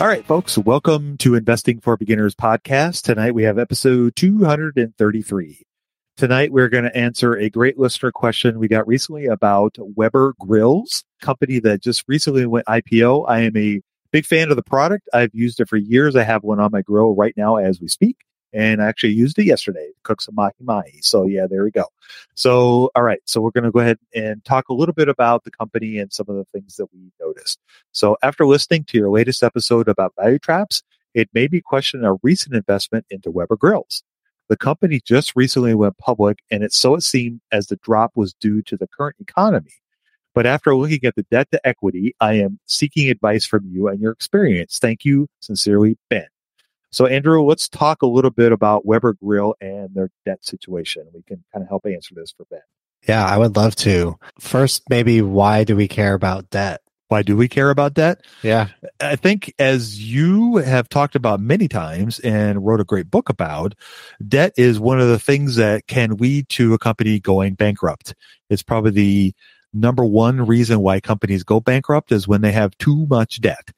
All right, folks, welcome to Investing for Beginners podcast. Tonight we have episode 233. Tonight we're going to answer a great listener question we got recently about Weber Grills, company that just recently went IPO. I am a big fan of the product. I've used it for years. I have one on my grill right now as we speak and I actually used it yesterday to cook some mahi mahi. So yeah, there we go. So all right, so we're going to go ahead and talk a little bit about the company and some of the things that we noticed. So after listening to your latest episode about value traps, it made me question a recent investment into Weber Grills. The company just recently went public, and it so it seemed as the drop was due to the current economy. But after looking at the debt to equity, I am seeking advice from you and your experience. Thank you. Sincerely, Ben. So, Andrew, let's talk a little bit about Weber Grill and their debt situation. We can kind of help answer this for Ben. Yeah, I would love to. First, maybe why do we care about debt? Why do we care about debt? Yeah. I think as you have talked about many times and wrote a great book about, debt is one of the things that can lead to a company going bankrupt. It's probably the number one reason why companies go bankrupt is when they have too much debt.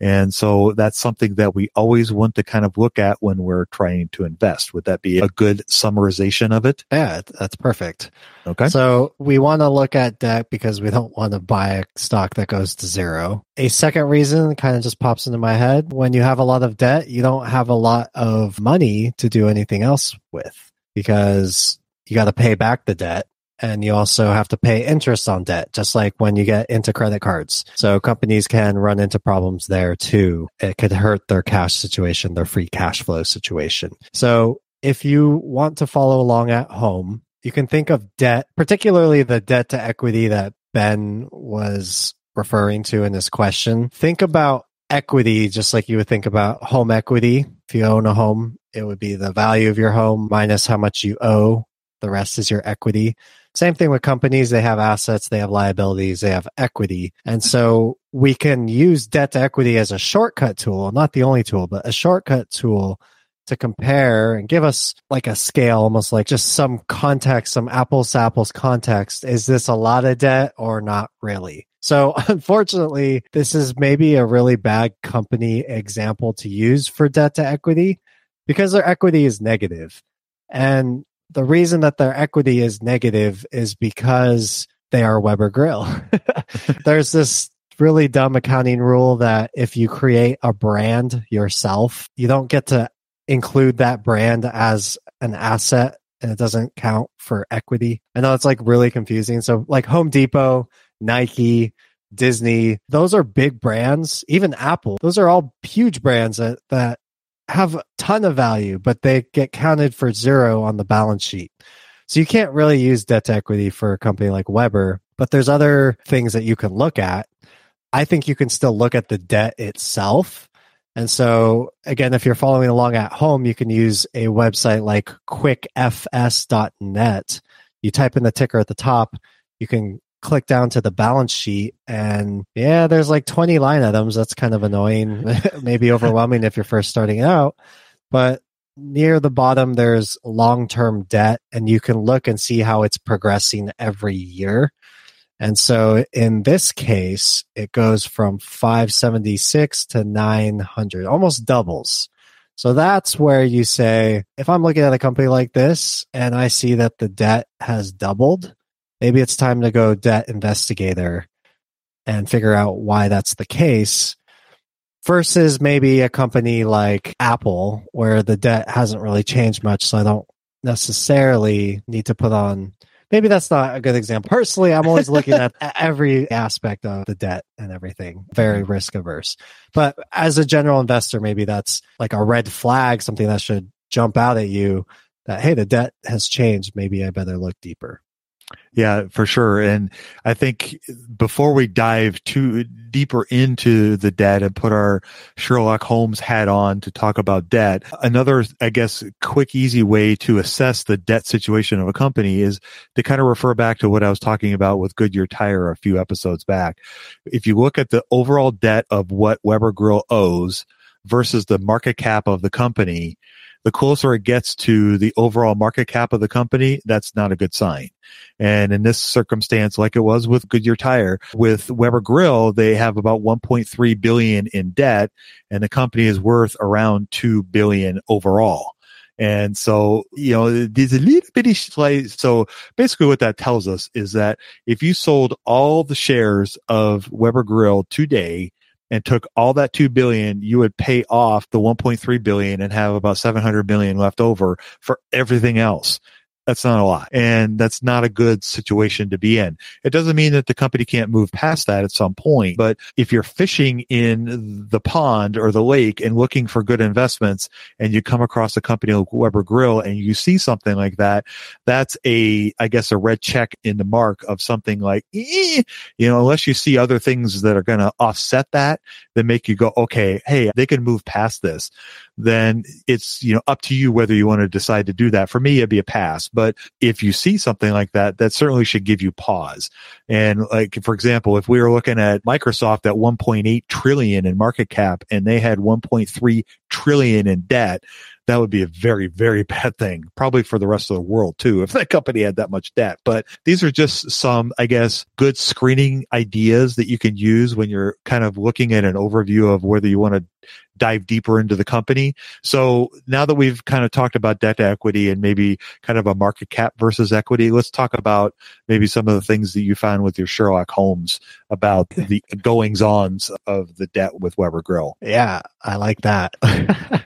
And so that's something that we always want to kind of look at when we're trying to invest. Would that be a good summarization of it? Yeah, that's perfect. Okay. So we want to look at debt because we don't want to buy a stock that goes to zero. A second reason kind of just pops into my head. When you have a lot of debt, you don't have a lot of money to do anything else with because you got to pay back the debt and you also have to pay interest on debt, just like when you get into credit cards. So companies can run into problems there too. It could hurt their cash situation, their free cash flow situation. So if you want to follow along at home, you can think of debt, particularly the debt to equity that Ben was referring to in this question. Think about equity just like you would think about home equity. If you own a home, it would be the value of your home minus how much you owe. The rest is your equity. Same thing with companies. They have assets, they have liabilities, they have equity. And so we can use debt to equity as a shortcut tool, not the only tool, but a shortcut tool to compare and give us like a scale, almost like just some context, some apples to apples context. Is this a lot of debt or not really? So unfortunately, this is maybe a really bad company example to use for debt to equity because their equity is negative. And the reason that their equity is negative is because they are Weber Grill. There's this really dumb accounting rule that if you create a brand yourself, you don't get to include that brand as an asset and it doesn't count for equity. I know it's like really confusing. So like Home Depot, Nike, Disney, those are big brands, even Apple. Those are all huge brands that, that have a ton of value, but they get counted for zero on the balance sheet. So you can't really use debt to equity for a company like Weber, but there's other things that you can look at. I think you can still look at the debt itself. And so again, if you're following along at home, you can use a website like quickfs.net. You type in the ticker at the top, you can click down to the balance sheet and yeah, there's like 20 line items. That's kind of annoying, maybe overwhelming if you're first starting out. But near the bottom, there's long term debt, and you can look and see how it's progressing every year. And so in this case, it goes from 576 to 900, almost doubles. So that's where you say, if I'm looking at a company like this and I see that the debt has doubled, maybe it's time to go debt investigator and figure out why that's the case versus maybe a company like Apple where the debt hasn't really changed much. So I don't necessarily need to put on maybe that's not a good example. Personally, I'm always looking at every aspect of the debt and everything, very risk averse. But as a general investor, maybe that's like a red flag, something that should jump out at you that, hey, the debt has changed. Maybe I better look deeper. Yeah, for sure. And I think before we dive too deeper into the debt and put our Sherlock Holmes hat on to talk about debt, another, I guess, quick, easy way to assess the debt situation of a company is to kind of refer back to what I was talking about with Goodyear Tire a few episodes back. If you look at the overall debt of what Weber Grill owes versus the market cap of the company, the closer it gets to the overall market cap of the company, that's not a good sign. And in this circumstance, like it was with Goodyear Tire, with Weber Grill, they have about 1.3 billion in debt and the company is worth around 2 billion overall. And so, you know, there's a little bitty slice. So basically what that tells us is that if you sold all the shares of Weber Grill today, and took all that 2 billion, you would pay off the 1.3 billion and have about 700 million left over for everything else. That's not a lot. And that's not a good situation to be in. It doesn't mean that the company can't move past that at some point. But if you're fishing in the pond or the lake and looking for good investments and you come across a company like Weber Grill and you see something like that, that's a, I guess, a red check in the mark of something like, eh, you know, unless you see other things that are going to offset that, that make you go, okay, hey, they can move past this then it's, you know, up to you whether you want to decide to do that. For me, it'd be a pass. But if you see something like that, that certainly should give you pause. And like, for example, if we were looking at Microsoft at 1.8 trillion in market cap and they had 1.3 trillion in debt, that would be a very, very bad thing, probably for the rest of the world too, if that company had that much debt. But these are just some, I guess, good screening ideas that you can use when you're kind of looking at an overview of whether you want to dive deeper into the company. So now that we've kind of talked about debt to equity and maybe kind of a market cap versus equity, let's talk about maybe some of the things that you found with your Sherlock Holmes about the goings ons of the debt with Weber Grill. Yeah, I like that.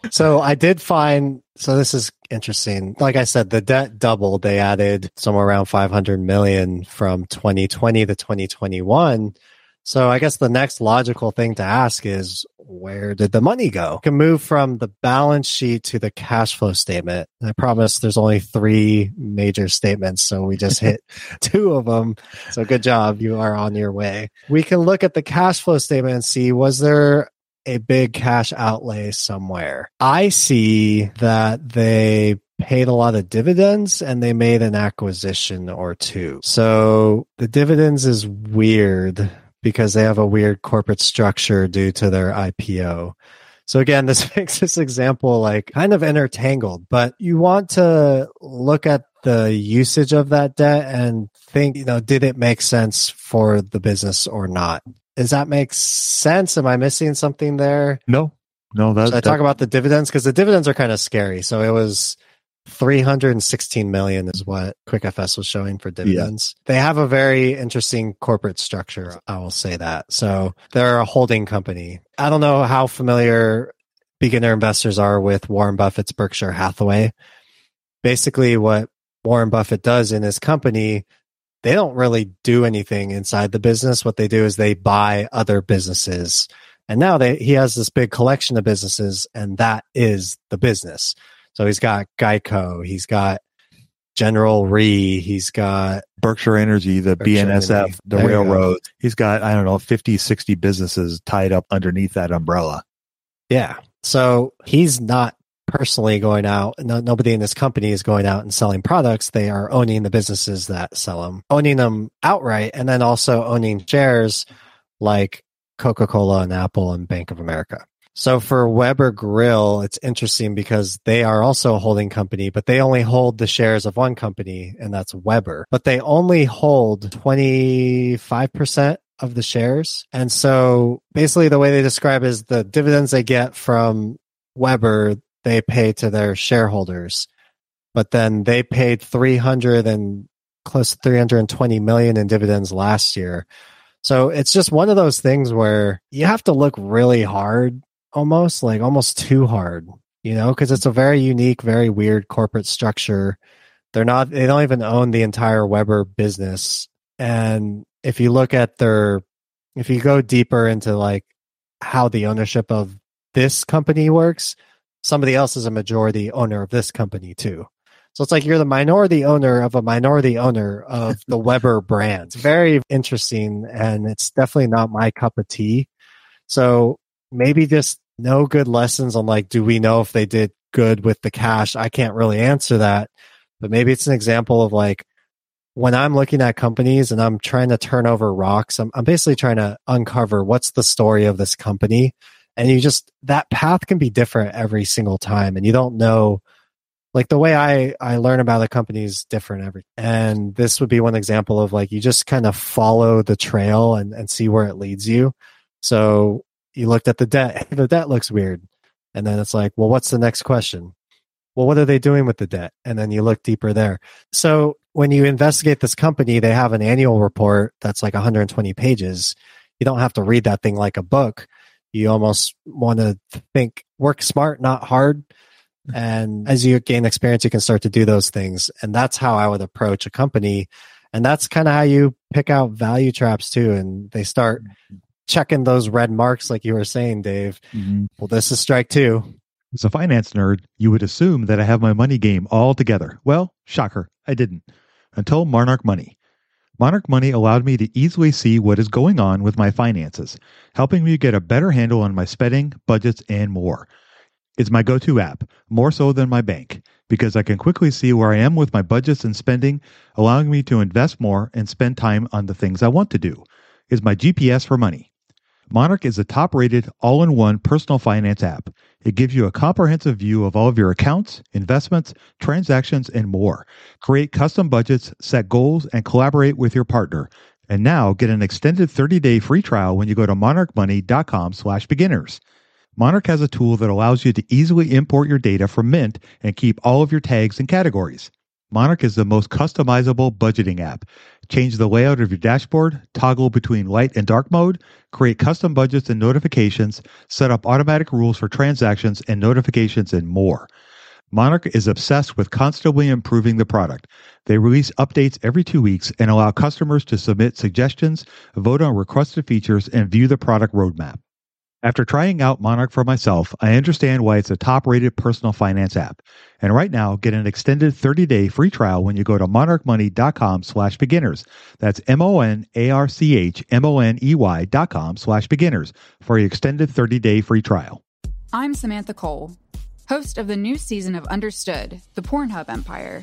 so I did find so this is interesting. Like I said, the debt doubled. They added somewhere around 500 million from 2020 to 2021. So I guess the next logical thing to ask is where did the money go? can move from the balance sheet to the cash flow statement. I promise there's only three major statements, so we just hit two of them. So good job. You are on your way. We can look at the cash flow statement and see was there a big cash outlay somewhere? I see that they paid a lot of dividends and they made an acquisition or two. So the dividends is weird because they have a weird corporate structure due to their IPO. So again, this makes this example like kind of intertangled, but you want to look at the usage of that debt and think, you know, did it make sense for the business or not? Does that make sense? Am I missing something there? No, no. That, Should I that, talk about the dividends because the dividends are kind of scary. So it was 316 million is what QuickFS was showing for dividends. Yeah. They have a very interesting corporate structure. I will say that. So they're a holding company. I don't know how familiar beginner investors are with Warren Buffett's Berkshire Hathaway. Basically, what Warren Buffett does in his company, they don't really do anything inside the business. What they do is they buy other businesses And now they, he has this big collection of businesses, and that is the business. So he's got Geico, he's got General Re, he's got Berkshire Energy, the Berkshire BNSF, Energy. the There railroad. He's got, I don't know, 50, 60 businesses tied up underneath that umbrella. Yeah. So he's not personally going out. No, nobody in this company is going out and selling products. They are owning the businesses that sell them, owning them outright, and then also owning shares like Coca Cola and Apple and Bank of America. So for Weber Grill, it's interesting because they are also a holding company, but they only hold the shares of one company, and that's Weber. But they only hold 25% of the shares. And so basically the way they describe is the dividends they get from Weber, they pay to their shareholders. But then they paid 300 and close to 320 million in dividends last year. So it's just one of those things where you have to look really hard, almost like almost too hard, you know, because it's a very unique, very weird corporate structure. They're not, they don't even own the entire Weber business. And if you look at their, if you go deeper into like how the ownership of this company works, somebody else is a majority owner of this company too. So it's like you're the minority owner of a minority owner of the Weber brand. It's very interesting and it's definitely not my cup of tea. So maybe just no good lessons on like, do we know if they did good with the cash? I can't really answer that, but maybe it's an example of like, when I'm looking at companies and I'm trying to turn over rocks, I'm, I'm basically trying to uncover what's the story of this company. And you just, that path can be different every single time. And you don't know, like the way I, I learn about a company is different every, and this would be one example of like, you just kind of follow the trail and, and see where it leads you. So you looked at the debt, the debt looks weird. And then it's like, well, what's the next question? Well, what are they doing with the debt? And then you look deeper there. So when you investigate this company, they have an annual report that's like 120 pages. You don't have to read that thing like a book. You almost want to think, work smart, not hard. Hmm. And as you gain experience, you can start to do those things. And that's how I would approach a company. And that's kind of how you pick out value traps too. And they start mm-hmm. Checking those red marks, like you were saying, Dave. Mm-hmm. Well, this is strike two. As a finance nerd, you would assume that I have my money game all together. Well, shocker, I didn't. Until Monarch Money. Monarch Money allowed me to easily see what is going on with my finances, helping me get a better handle on my spending, budgets, and more. It's my go to app, more so than my bank, because I can quickly see where I am with my budgets and spending, allowing me to invest more and spend time on the things I want to do. It's my GPS for money. Monarch is a top rated, all in one personal finance app. It gives you a comprehensive view of all of your accounts, investments, transactions, and more. Create custom budgets, set goals, and collaborate with your partner. And now get an extended 30-day free trial when you go to monarchmoney.com slash beginners. Monarch has a tool that allows you to easily import your data from Mint and keep all of your tags and categories. Monarch is the most customizable budgeting app. Change the layout of your dashboard, toggle between light and dark mode, create custom budgets and notifications, set up automatic rules for transactions and notifications, and more. Monarch is obsessed with constantly improving the product. They release updates every two weeks and allow customers to submit suggestions, vote on requested features, and view the product roadmap. After trying out Monarch for myself, I understand why it's a top rated personal finance app. And right now, get an extended 30 day free trial when you go to monarchmoney.com slash beginners. That's M O N A R C H M O N E Y dot com slash beginners for your extended 30 day free trial. I'm Samantha Cole, host of the new season of Understood, the Pornhub Empire.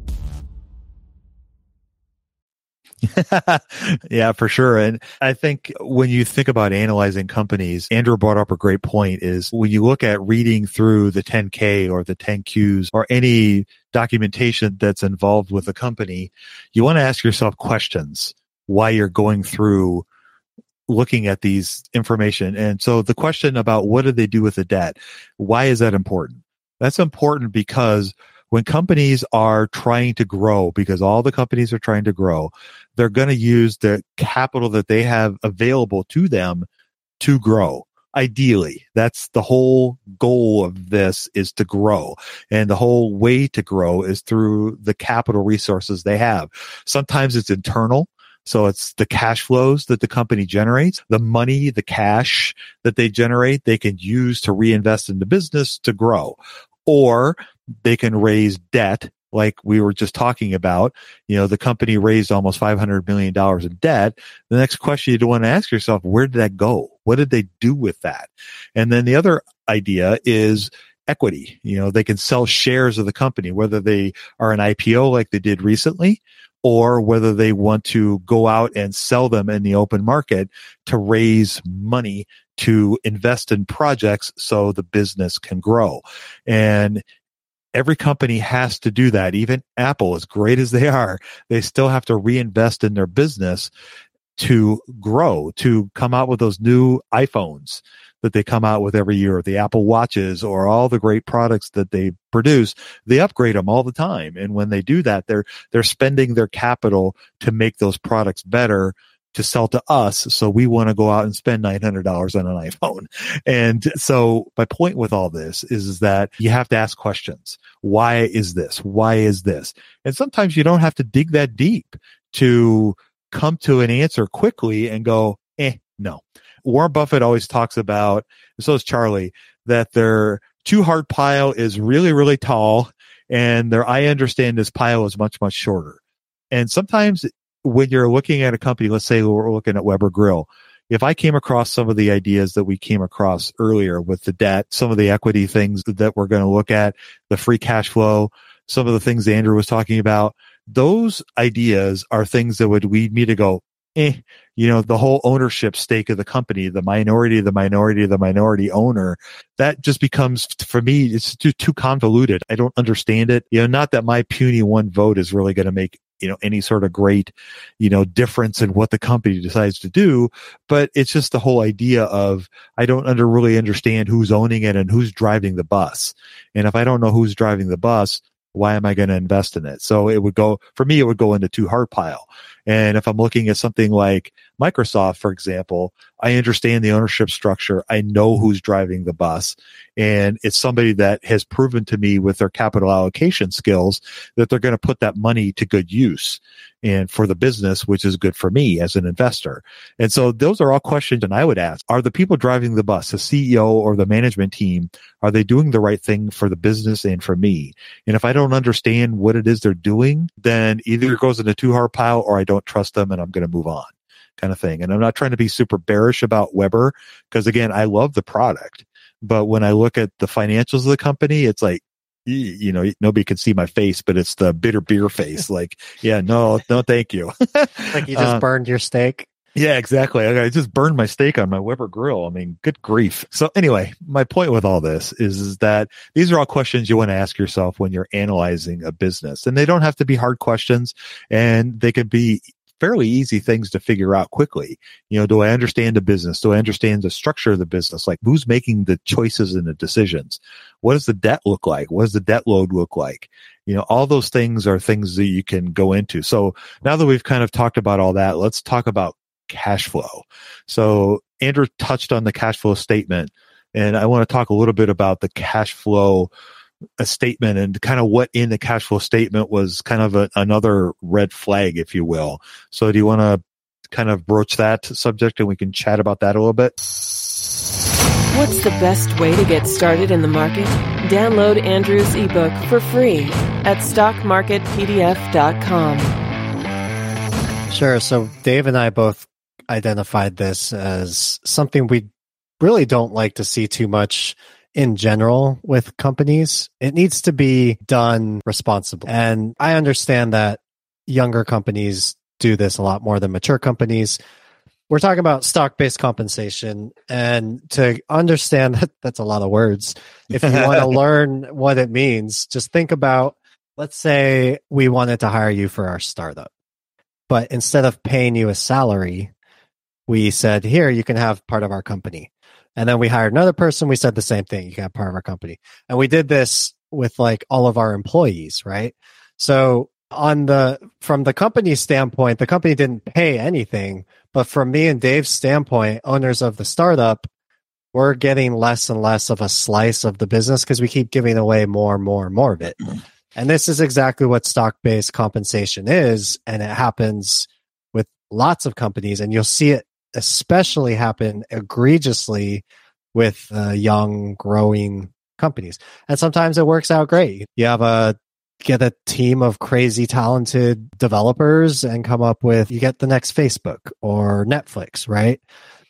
yeah, for sure. And I think when you think about analyzing companies, Andrew brought up a great point is when you look at reading through the 10K or the 10Qs or any documentation that's involved with a company, you want to ask yourself questions why you're going through looking at these information. And so the question about what did they do with the debt? Why is that important? That's important because when companies are trying to grow, because all the companies are trying to grow, they're going to use the capital that they have available to them to grow. Ideally, that's the whole goal of this is to grow. And the whole way to grow is through the capital resources they have. Sometimes it's internal. So it's the cash flows that the company generates, the money, the cash that they generate, they can use to reinvest in the business to grow. Or they can raise debt like we were just talking about, you know, the company raised almost $500 million in debt. The next question you want to ask yourself, where did that go? What did they do with that? And then the other idea is equity. You know, they can sell shares of the company, whether they are an IPO like they did recently or whether they want to go out and sell them in the open market to raise money to invest in projects so the business can grow. And every company has to do that. Even Apple, as great as they are, they still have to reinvest in their business to grow, to come out with those new iPhones that they come out with every year, the Apple Watches or all the great products that they produce, they upgrade them all the time. And when they do that, they're, they're spending their capital to make those products better to sell to us. So we want to go out and spend $900 on an iPhone. And so my point with all this is, that you have to ask questions. Why is this? Why is this? And sometimes you don't have to dig that deep to come to an answer quickly and go, eh, no. Warren Buffett always talks about, so is Charlie, that their too hard pile is really, really tall and their I understand this pile is much, much shorter. And sometimes when you're looking at a company, let's say we're looking at Weber Grill, if I came across some of the ideas that we came across earlier with the debt, some of the equity things that we're going to look at, the free cash flow, some of the things Andrew was talking about, those ideas are things that would lead me to go, eh, you know, the whole ownership stake of the company, the minority, the minority, the minority owner, that just becomes, for me, it's too, too convoluted. I don't understand it. You know, not that my puny one vote is really going to make you know any sort of great you know difference in what the company decides to do but it's just the whole idea of i don't under really understand who's owning it and who's driving the bus and if i don't know who's driving the bus why am i going to invest in it so it would go for me it would go into two hard pile and if I'm looking at something like Microsoft, for example, I understand the ownership structure. I know who's driving the bus. And it's somebody that has proven to me with their capital allocation skills that they're going to put that money to good use and for the business, which is good for me as an investor. And so those are all questions and I would ask, are the people driving the bus, the CEO or the management team, are they doing the right thing for the business and for me? And if I don't understand what it is they're doing, then either it goes in a too hard pile or I don't trust them and I'm going to move on kind of thing. And I'm not trying to be super bearish about Weber because again, I love the product. But when I look at the financials of the company, it's like, you know, nobody can see my face, but it's the bitter beer face. Like, yeah, no, no, thank you. like you just uh, burned your steak. Yeah, exactly. I just burned my steak on my Weber grill. I mean, good grief. So anyway, my point with all this is, is that these are all questions you want to ask yourself when you're analyzing a business and they don't have to be hard questions and they can be fairly easy things to figure out quickly. You know, do I understand the business? Do I understand the structure of the business? Like who's making the choices and the decisions? What does the debt look like? What does the debt load look like? You know, all those things are things that you can go into. So now that we've kind of talked about all that, let's talk about cash flow. So Andrew touched on the cash flow statement and I want to talk a little bit about the cash flow a statement and kind of what in the cash flow statement was kind of a, another red flag, if you will. So do you want to kind of broach that subject and we can chat about that a little bit? What's the best way to get started in the market? Download Andrew's ebook for free at stockmarketpdf.com. Sure. So Dave and I both identified this as something we really don't like to see too much in general with companies. It needs to be done responsibly. And I understand that younger companies do this a lot more than mature companies. We're talking about stock based compensation. And to understand that, that's a lot of words. If you want to learn what it means, just think about let's say we wanted to hire you for our startup, but instead of paying you a salary, we said, here, you can have part of our company. And then we hired another person. We said the same thing. You got part of our company. And we did this with like all of our employees, right? So on the from the company standpoint, the company didn't pay anything, but from me and Dave's standpoint, owners of the startup, we're getting less and less of a slice of the business because we keep giving away more and more and more of it. Mm-hmm. And this is exactly what stock based compensation is. And it happens with lots of companies. And you'll see it especially happen egregiously with uh, young, growing companies. And sometimes it works out great. You have a get a team of crazy talented developers and come up with you get the next Facebook or Netflix, right?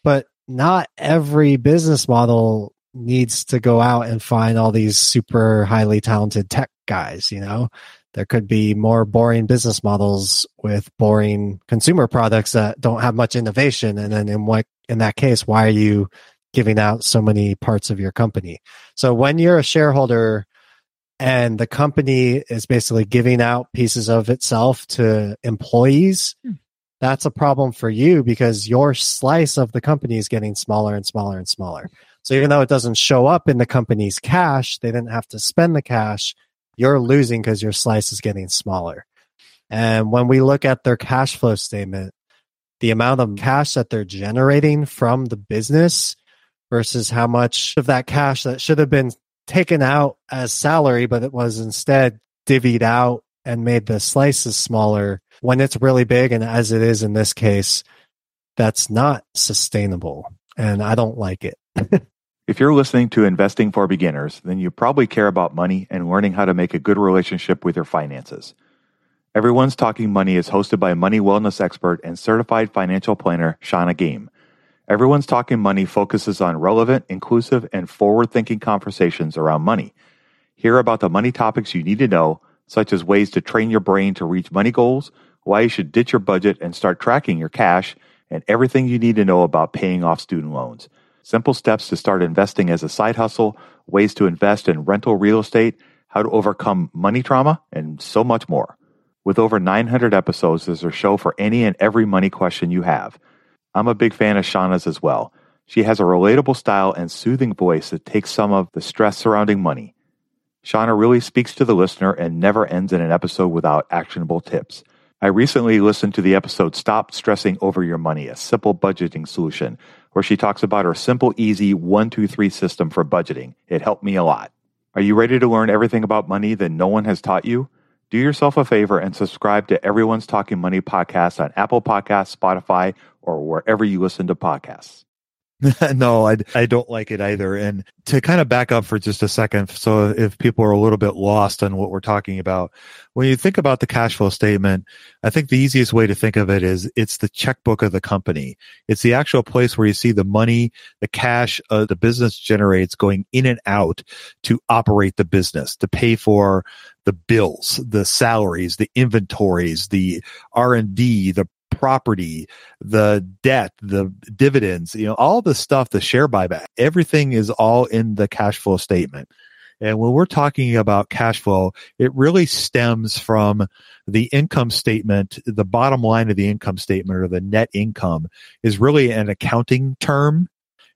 But not every business model needs to go out and find all these super highly talented tech guys, you know? There could be more boring business models with boring consumer products that don't have much innovation. And then in what, in that case, why are you giving out so many parts of your company? So when you're a shareholder and the company is basically giving out pieces of itself to employees, hmm that's a problem for you because your slice of the company is getting smaller and smaller and smaller. So even though it doesn't show up in the company's cash, they didn't have to spend the cash. You're losing because your slice is getting smaller. And when we look at their cash flow statement, the amount of cash that they're generating from the business versus how much of that cash that should have been taken out as salary, but it was instead divvied out and made the slices smaller when it's really big and as it is in this case that's not sustainable and i don't like it if you're listening to investing for beginners then you probably care about money and learning how to make a good relationship with your finances. Everyone's talking money is hosted by money wellness expert and certified financial planner shannah game everyone's talking money focuses on relevant inclusive and forward-thinking conversations around money. Hear about the money topics you need to know such as ways to train your brain to reach money goals, why you should ditch your budget and start tracking your cash, and everything you need to know about paying off student loans. Simple steps to start investing as a side hustle, ways to invest in rental real estate, how to overcome money trauma, and so much more. With over 900 episodes, there's a show for any and every money question you have. I'm a big fan of Shannah's as well. She has a relatable style and soothing voice that takes some of the stress surrounding money. Shauna really speaks to the listener and never ends in an episode without actionable tips. I recently listened to the episode Stop Stressing Over Your Money, a simple budgeting solution, where she talks about her simple, easy one, two, three system for budgeting. It helped me a lot. Are you ready to learn everything about money that no one has taught you? Do yourself a favor and subscribe to Everyone's Talking Money podcast on Apple Podcasts, Spotify, or wherever you listen to podcasts. no, I, I don't like it either. And to kind of back up for just a second, so if people are a little bit lost on what we're talking about, when you think about the cash flow statement, I think the easiest way to think of it is it's the checkbook of the company. It's the actual place where you see the money, the cash uh, the business generates going in and out to operate the business, to pay for the bills, the salaries, the inventories, the R&D, the property, the debt, the dividends, you know, all the stuff, the share buyback, everything is all in the cash flow statement. And when we're talking about cash flow, it really stems from the income statement. The bottom line of the income statement or the net income is really an accounting term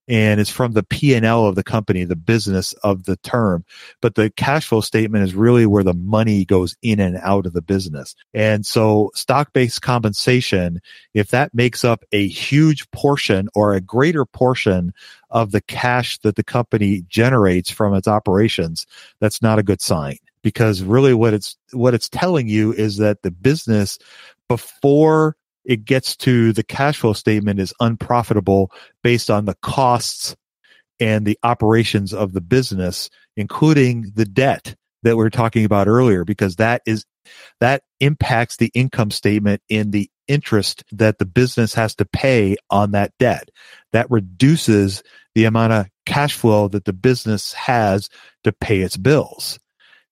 and it's from the P&L of the company, the business of the term. But the cash flow statement is really where the money goes in and out of the business. And so stock-based compensation, if that makes up a huge portion or a greater portion of the cash that the company generates from its operations, that's not a good sign because really what it's what it's telling you is that the business before it gets to the cash flow statement is unprofitable based on the costs and the operations of the business, including the debt that we are talking about earlier, because that is, that impacts the income statement in the interest that the business has to pay on that debt. That reduces the amount of cash flow that the business has to pay its bills.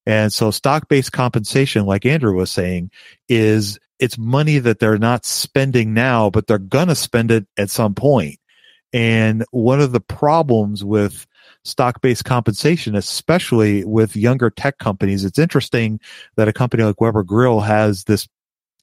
And so stock based compensation, like Andrew was saying, is it's money that they're not spending now, but they're going to spend it at some point. And one of the problems with stock based compensation, especially with younger tech companies, it's interesting that a company like Weber Grill has this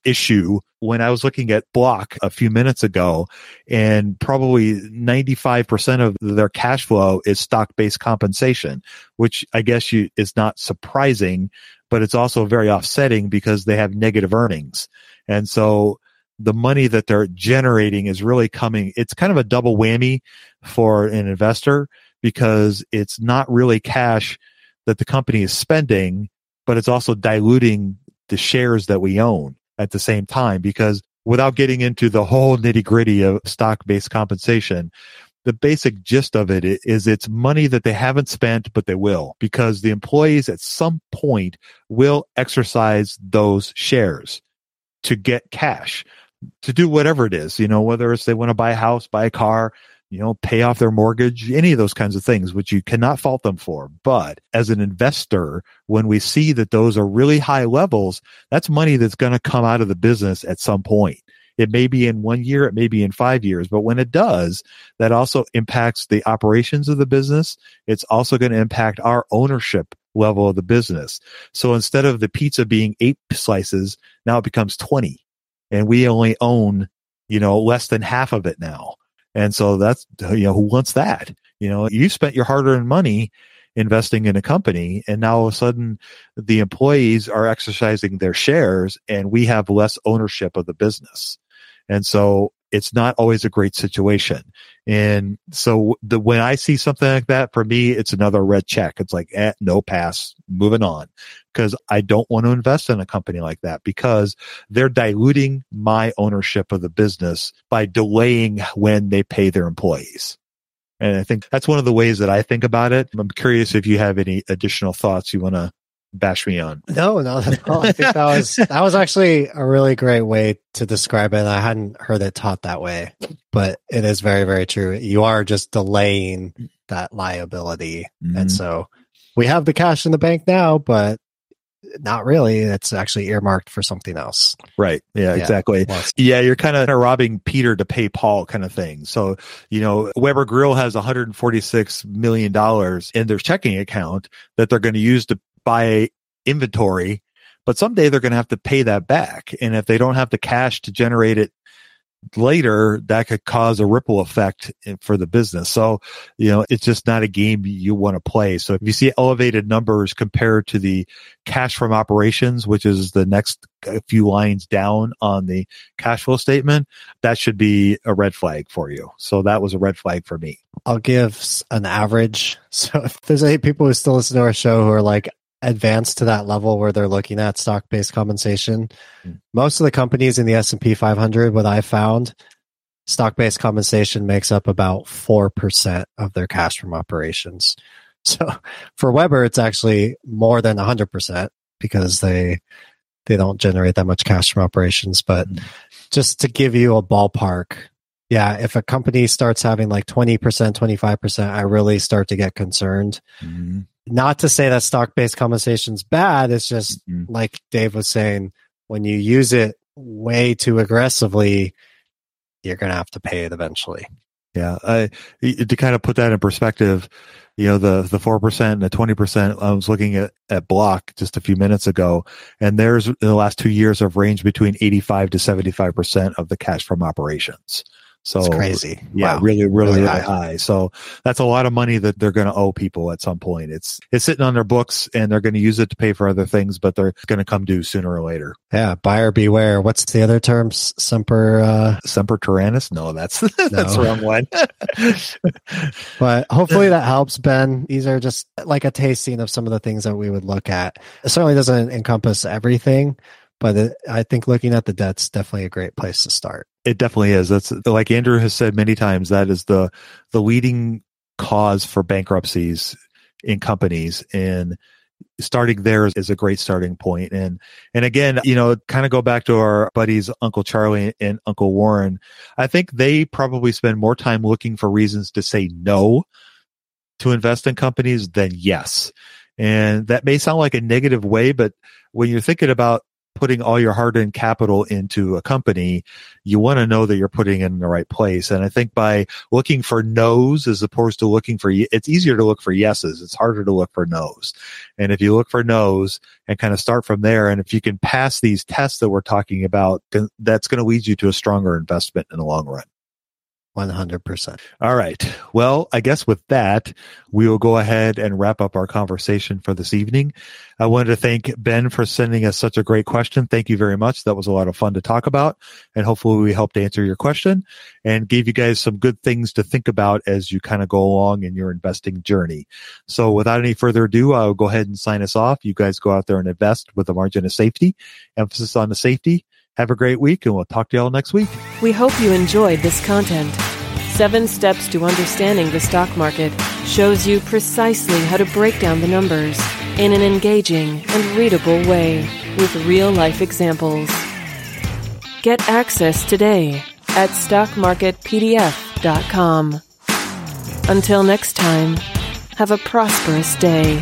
issue when I was looking at Block a few minutes ago, and probably 95% of their cash flow is stock based compensation, which I guess you, is not surprising, but it's also very offsetting because they have negative earnings. And so the money that they're generating is really coming. It's kind of a double whammy for an investor because it's not really cash that the company is spending, but it's also diluting the shares that we own at the same time because without getting into the whole nitty gritty of stock based compensation, the basic gist of it is it's money that they haven't spent, but they will because the employees at some point will exercise those shares to get cash to do whatever it is, you know, whether it's they want to buy a house, buy a car, you know, pay off their mortgage, any of those kinds of things, which you cannot fault them for. But as an investor, when we see that those are really high levels, that's money that's going to come out of the business at some point. It may be in one year, it may be in five years, but when it does, that also impacts the operations of the business. It's also going to impact our ownership level of the business. So instead of the pizza being eight slices, now it becomes 20 and we only own, you know, less than half of it now. And so that's, you know, who wants that? You know, you spent your hard earned money investing in a company and now all of a sudden the employees are exercising their shares and we have less ownership of the business. And so it's not always a great situation. And so the, when I see something like that, for me, it's another red check. It's like, eh, no pass, moving on. Cause I don't want to invest in a company like that because they're diluting my ownership of the business by delaying when they pay their employees. And I think that's one of the ways that I think about it. I'm curious if you have any additional thoughts you want to bash me on. No, no, I think that was that was actually a really great way to describe it. I hadn't heard it taught that way, but it is very, very true. You are just delaying that liability, mm-hmm. and so we have the cash in the bank now, but not really. It's actually earmarked for something else. Right. Yeah, yeah. exactly. Yeah, you're kind of robbing Peter to pay Paul kind of thing. So, you know, Weber Grill has 146 million dollars in their checking account that they're going to use to buy inventory, but someday they're going to have to pay that back. And if they don't have the cash to generate it later, that could cause a ripple effect for the business. So, you know, it's just not a game you want to play. So if you see elevated numbers compared to the cash from operations, which is the next few lines down on the cash flow statement, that should be a red flag for you. So that was a red flag for me. I'll give an average. So if there's any people who still listen to our show who are like, advanced to that level where they're looking at stock based compensation. Mm. Most of the companies in the S&P 500 what I found stock based compensation makes up about 4% of their cash from operations. So for Weber it's actually more than 100% because they they don't generate that much cash from operations, but mm. just to give you a ballpark yeah, if a company starts having like 20%, 25%, I really start to get concerned. Mm-hmm not to say that stock based compensation is bad. It's just mm-hmm. like Dave was saying, when you use it way too aggressively, you're going to have to pay it eventually. Yeah. To kind of put that in perspective, you know, the, the 4% and the 20%, I was looking at, at Block just a few minutes ago, and there's in the last two years have ranged between 85 to 75% of the cash from operations. So it's crazy. Yeah, wow. really, really, really high. high. So that's a lot of money that they're going to owe people at some point. It's it's sitting on their books and they're going to use it to pay for other things, but they're going to come due sooner or later. Yeah, buyer beware. What's the other terms? Semper uh Semper Tyrannis? No, that's that's no. the wrong one. but hopefully that helps, Ben. These are just like a tasting of some of the things that we would look at. It certainly doesn't encompass everything, but it, I think looking at the debt's definitely a great place to start. It definitely is. That's like Andrew has said many times. That is the the leading cause for bankruptcies in companies, and starting there is a great starting point. And and again, you know, kind of go back to our buddies Uncle Charlie and Uncle Warren. I think they probably spend more time looking for reasons to say no to invest in companies than yes. And that may sound like a negative way, but when you're thinking about putting all your hard earned capital into a company, you want to know that you're putting it in the right place. And I think by looking for no's as opposed to looking for, it's easier to look for yeses. It's harder to look for no's. And if you look for no's and kind of start from there, and if you can pass these tests that we're talking about, that's going to lead you to a stronger investment in the long run. 100%. All right. Well, I guess with that, we will go ahead and wrap up our conversation for this evening. I wanted to thank Ben for sending us such a great question. Thank you very much. That was a lot of fun to talk about and hopefully we helped answer your question and gave you guys some good things to think about as you kind of go along in your investing journey. So without any further ado, I'll go ahead and sign us off. You guys go out there and invest with a margin of safety, emphasis on the safety have a great week, and we'll talk to y'all next week. We hope you enjoyed this content. Seven Steps to Understanding the Stock Market shows you precisely how to break down the numbers in an engaging and readable way with real life examples. Get access today at stockmarketpdf.com. Until next time, have a prosperous day.